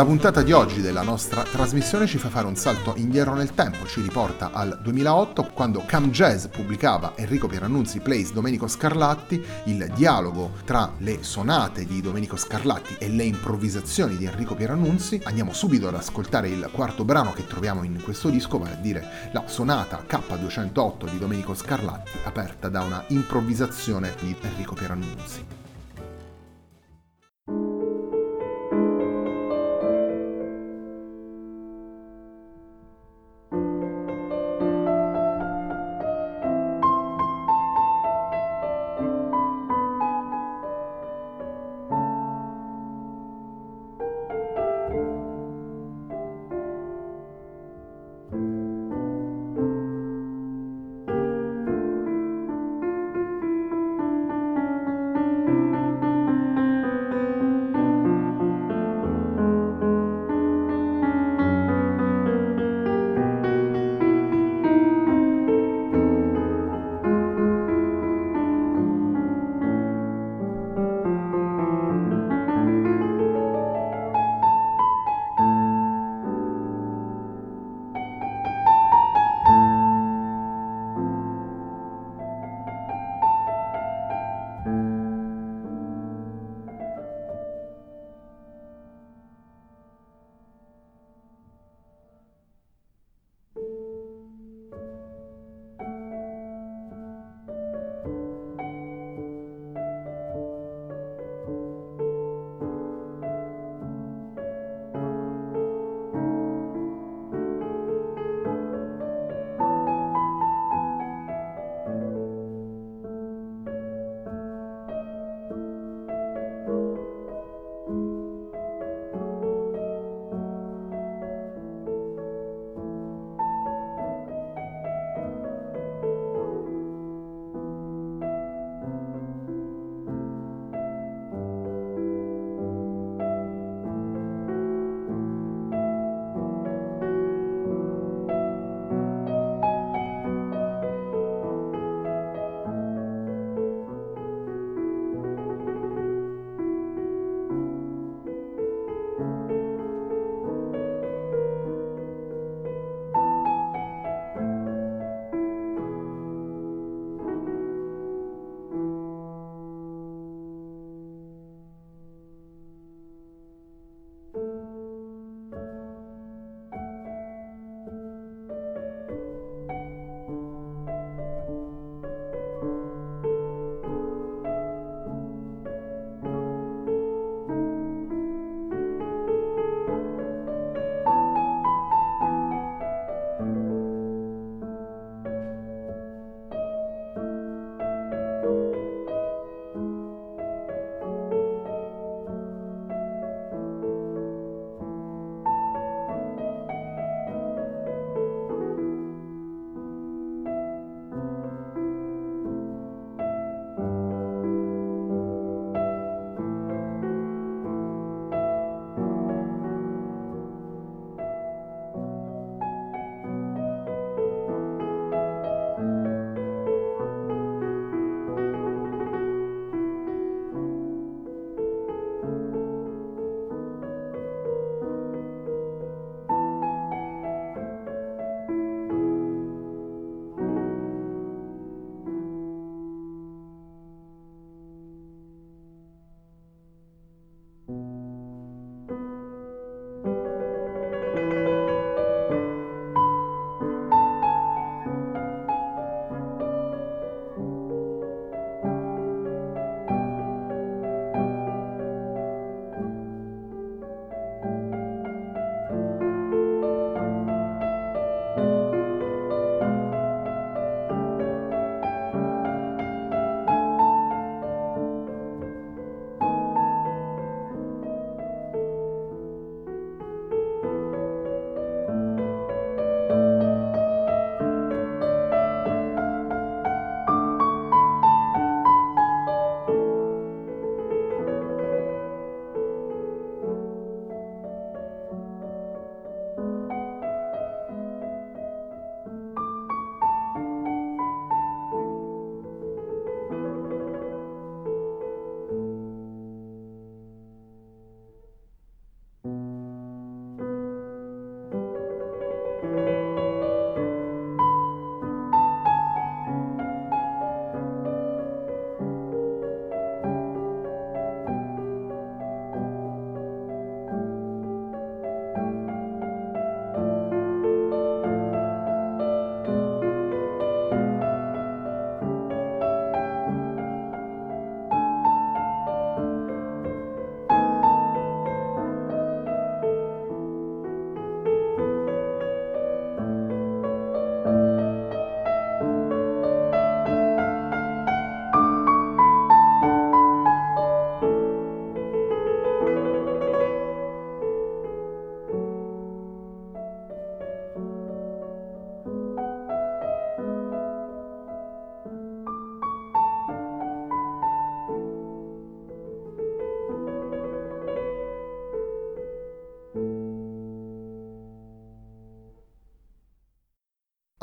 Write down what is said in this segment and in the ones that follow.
La puntata di oggi della nostra trasmissione ci fa fare un salto indietro nel tempo, ci riporta al 2008 quando Cam Jazz pubblicava Enrico Pierannunzi Plays Domenico Scarlatti, il dialogo tra le sonate di Domenico Scarlatti e le improvvisazioni di Enrico Pierannunzi. Andiamo subito ad ascoltare il quarto brano che troviamo in questo disco, vale a dire la sonata K208 di Domenico Scarlatti, aperta da una improvvisazione di Enrico Pierannunzi.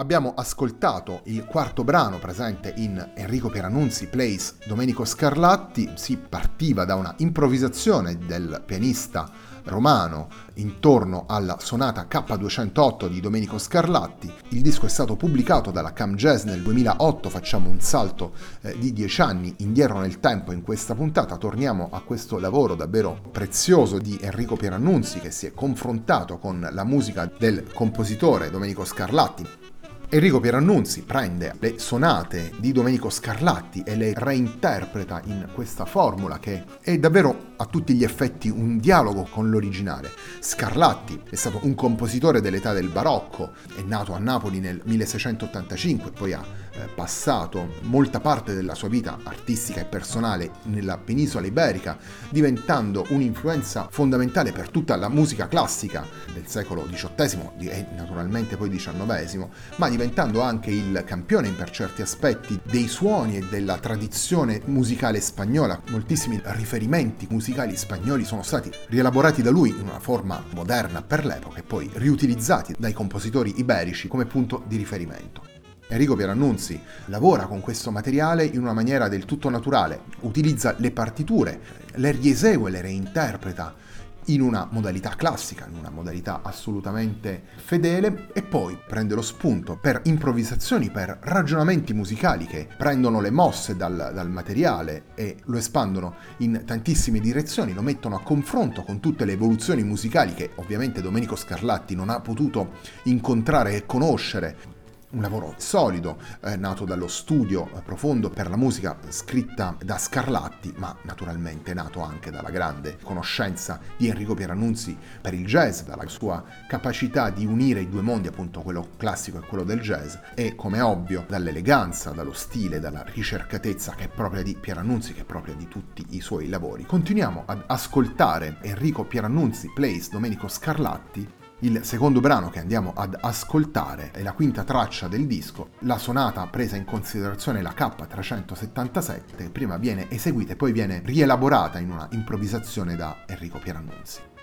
Abbiamo ascoltato il quarto brano presente in Enrico Pierannunzi Plays Domenico Scarlatti, si partiva da una improvvisazione del pianista romano intorno alla sonata K208 di Domenico Scarlatti. Il disco è stato pubblicato dalla Cam Jazz nel 2008, facciamo un salto eh, di dieci anni indietro nel tempo in questa puntata, torniamo a questo lavoro davvero prezioso di Enrico Pierannunzi che si è confrontato con la musica del compositore Domenico Scarlatti Enrico Pierannunzi prende le sonate di Domenico Scarlatti e le reinterpreta in questa formula che è davvero a tutti gli effetti un dialogo con l'originale. Scarlatti è stato un compositore dell'età del barocco, è nato a Napoli nel 1685, poi ha passato molta parte della sua vita artistica e personale nella penisola iberica, diventando un'influenza fondamentale per tutta la musica classica del secolo XVIII e naturalmente poi XIX, ma diventando anche il campione per certi aspetti dei suoni e della tradizione musicale spagnola. Moltissimi riferimenti musicali spagnoli sono stati rielaborati da lui in una forma moderna per l'epoca e poi riutilizzati dai compositori iberici come punto di riferimento. Enrico Pierannunzi lavora con questo materiale in una maniera del tutto naturale, utilizza le partiture, le riesegue, le reinterpreta in una modalità classica, in una modalità assolutamente fedele e poi prende lo spunto per improvvisazioni, per ragionamenti musicali che prendono le mosse dal, dal, materiale e lo espandono in tantissime direzioni, lo mettono a confronto con tutte le evoluzioni musicali che ovviamente Domenico Scarlatti non ha potuto incontrare e conoscere un lavoro solido, eh, nato dallo studio profondo per la musica scritta da Scarlatti, ma naturalmente nato anche dalla grande conoscenza di Enrico Pierannunzi per il jazz, dalla sua capacità di unire i due mondi, appunto quello classico e quello del jazz, e come ovvio dall'eleganza, dallo stile, dalla ricercatezza che è propria di Pierannunzi, che è propria di tutti i suoi lavori. Continuiamo ad ascoltare Enrico Pierannunzi Plays Domenico Scarlatti il secondo brano che andiamo ad ascoltare è la quinta traccia del disco, la sonata presa in considerazione la K377, che prima viene eseguita e poi viene rielaborata in una improvvisazione da Enrico Pierannunzi.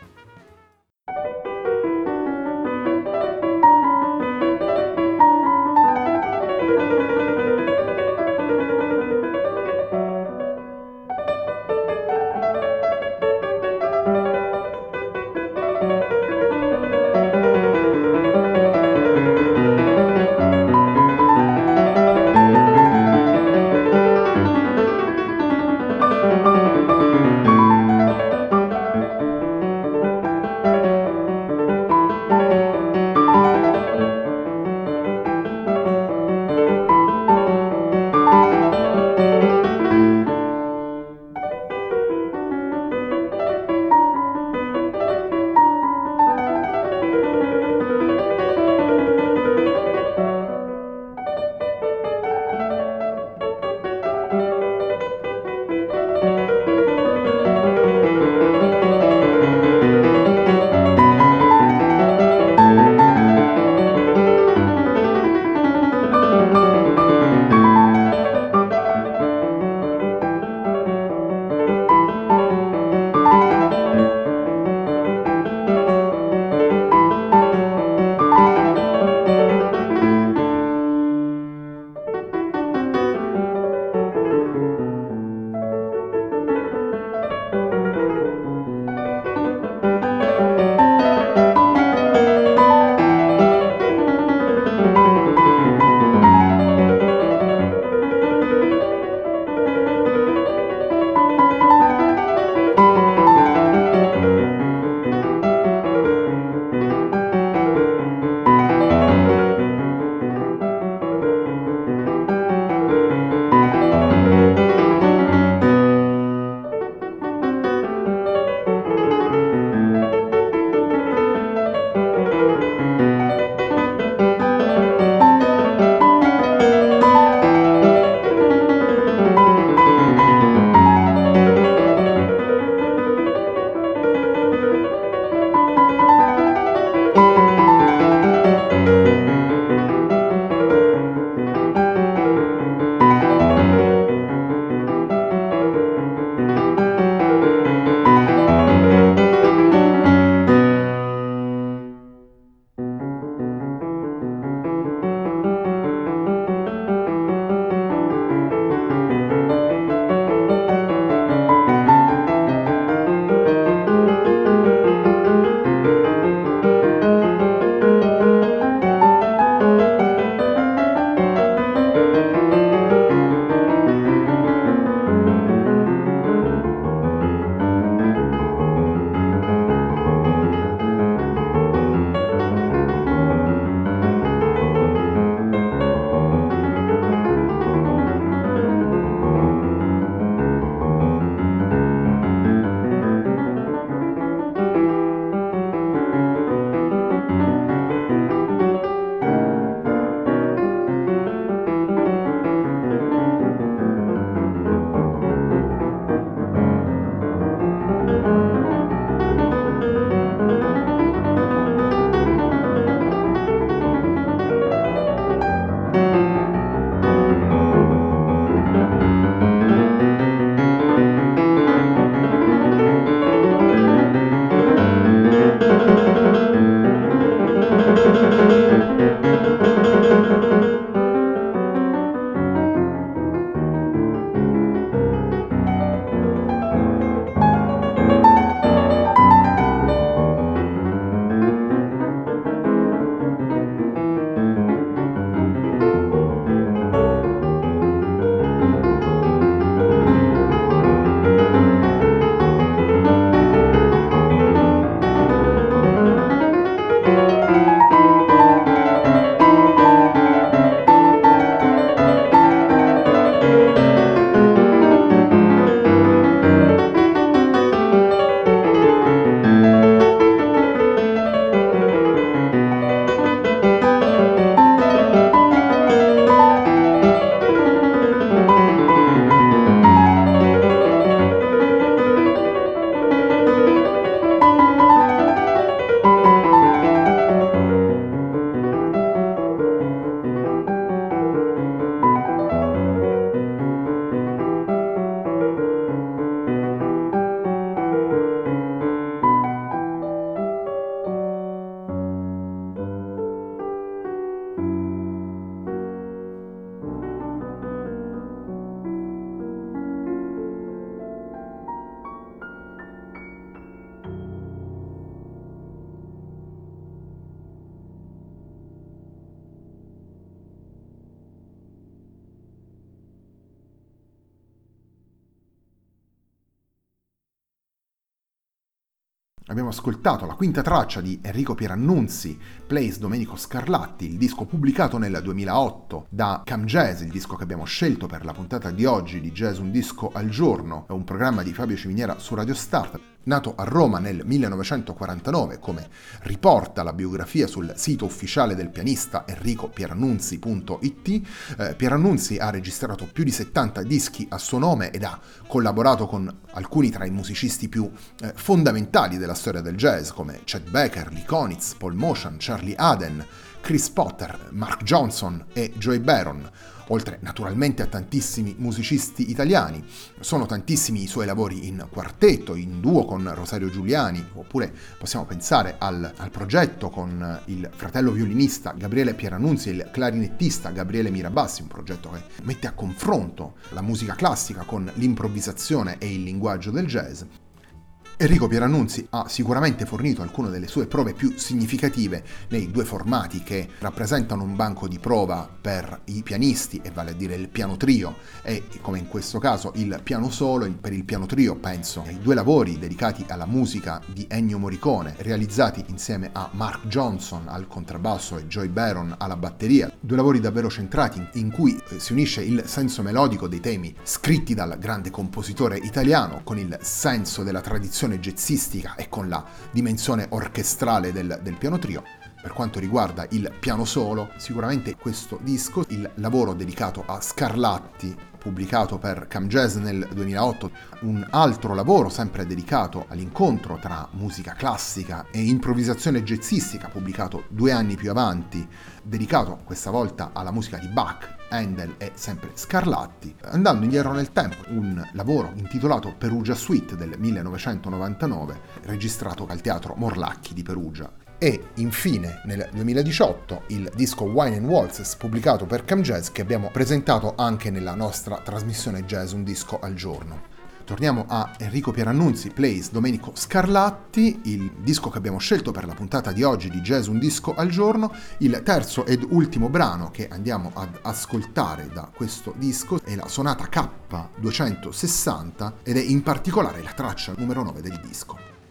Abbiamo ascoltato la quinta traccia di Enrico Pierannunzi, Plays Domenico Scarlatti, il disco pubblicato nel 2008 da Cam Jazz, il disco che abbiamo scelto per la puntata di oggi di Jazz Un Disco al Giorno, è un programma di Fabio Ciminiera su Radio Start. Nato a Roma nel 1949, come riporta la biografia sul sito ufficiale del pianista enricopierannunzi.it, eh, Pierannunzi ha registrato più di 70 dischi a suo nome ed ha collaborato con alcuni tra i musicisti più eh, fondamentali della storia del jazz, come Chet Baker, Lee Konitz, Paul Motion, Charlie Aden, Chris Potter, Mark Johnson e Joey Baron oltre naturalmente a tantissimi musicisti italiani. Sono tantissimi i suoi lavori in quartetto, in duo con Rosario Giuliani, oppure possiamo pensare al, al progetto con il fratello violinista Gabriele Pieranunzi e il clarinettista Gabriele Mirabassi, un progetto che mette a confronto la musica classica con l'improvvisazione e il linguaggio del jazz. Enrico Pierannunzi ha sicuramente fornito alcune delle sue prove più significative nei due formati che rappresentano un banco di prova per i pianisti, e vale a dire il piano trio e come in questo caso il piano solo. Per il piano trio penso ai due lavori dedicati alla musica di Ennio Morricone, realizzati insieme a Mark Johnson al contrabbasso e Joy Baron alla batteria, due lavori davvero centrati in cui si unisce il senso melodico dei temi scritti dal grande compositore italiano con il senso della tradizione dimensione jazzistica e con la dimensione orchestrale del, del piano trio. Per quanto riguarda il piano solo, sicuramente questo disco, il lavoro dedicato a Scarlatti, pubblicato per Cam Jazz nel 2008, un altro lavoro sempre dedicato all'incontro tra musica classica e improvvisazione jazzistica, pubblicato due anni più avanti, dedicato questa volta alla musica di Bach Handel e sempre Scarlatti, andando indietro nel tempo, un lavoro intitolato Perugia Suite del 1999, registrato al Teatro Morlacchi di Perugia. E infine nel 2018 il disco Wine and Waltzes pubblicato per Cam Jazz che abbiamo presentato anche nella nostra trasmissione Jazz Un Disco al Giorno. Torniamo a Enrico Pierannunzi, Plays Domenico Scarlatti, il disco che abbiamo scelto per la puntata di oggi di Jazz Un Disco al Giorno. Il terzo ed ultimo brano che andiamo ad ascoltare da questo disco è la sonata K260 ed è in particolare la traccia numero 9 del disco.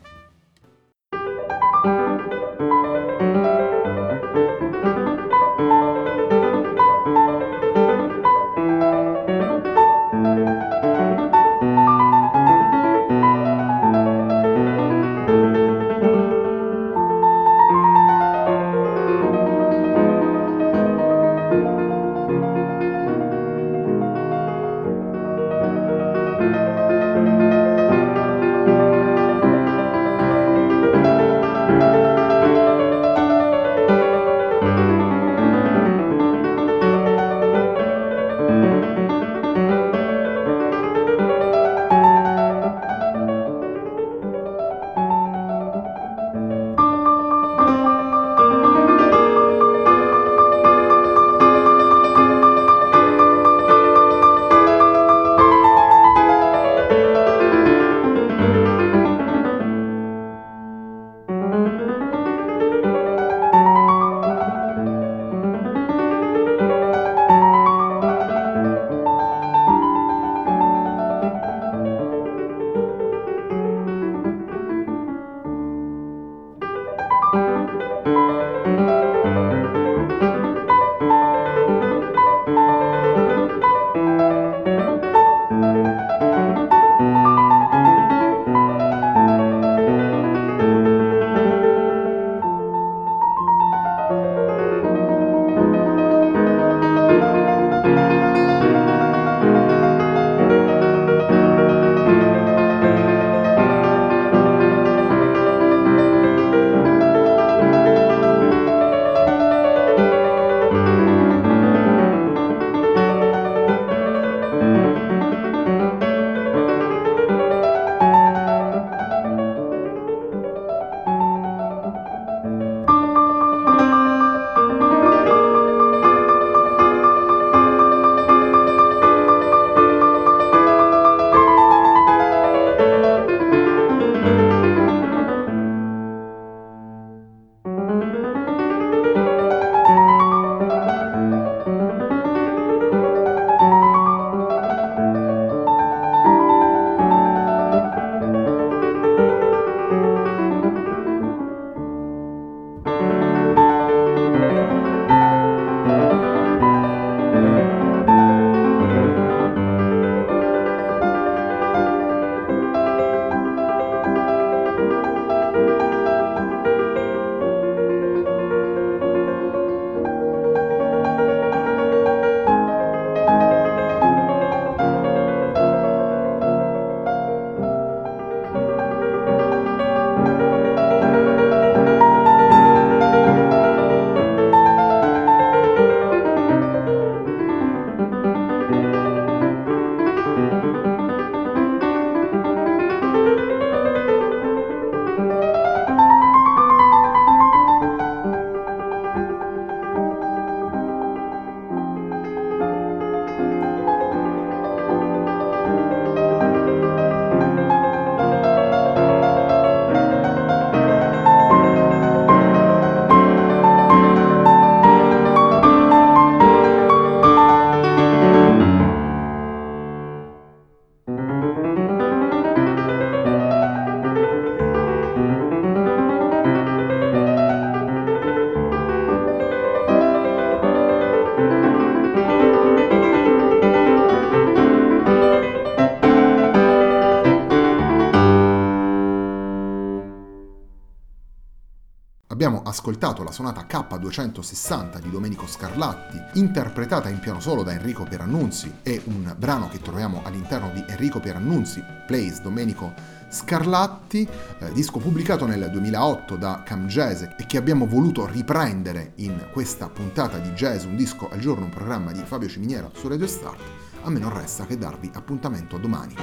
Abbiamo ascoltato la sonata K260 di Domenico Scarlatti, interpretata in piano solo da Enrico Pierannunzi, è un brano che troviamo all'interno di Enrico Pierannunzi, Plays Domenico Scarlatti, eh, disco pubblicato nel 2008 da Cam Jazz e che abbiamo voluto riprendere in questa puntata di Jazz, un disco al giorno, un programma di Fabio Ciminiera su Radio Start. A me non resta che darvi appuntamento domani.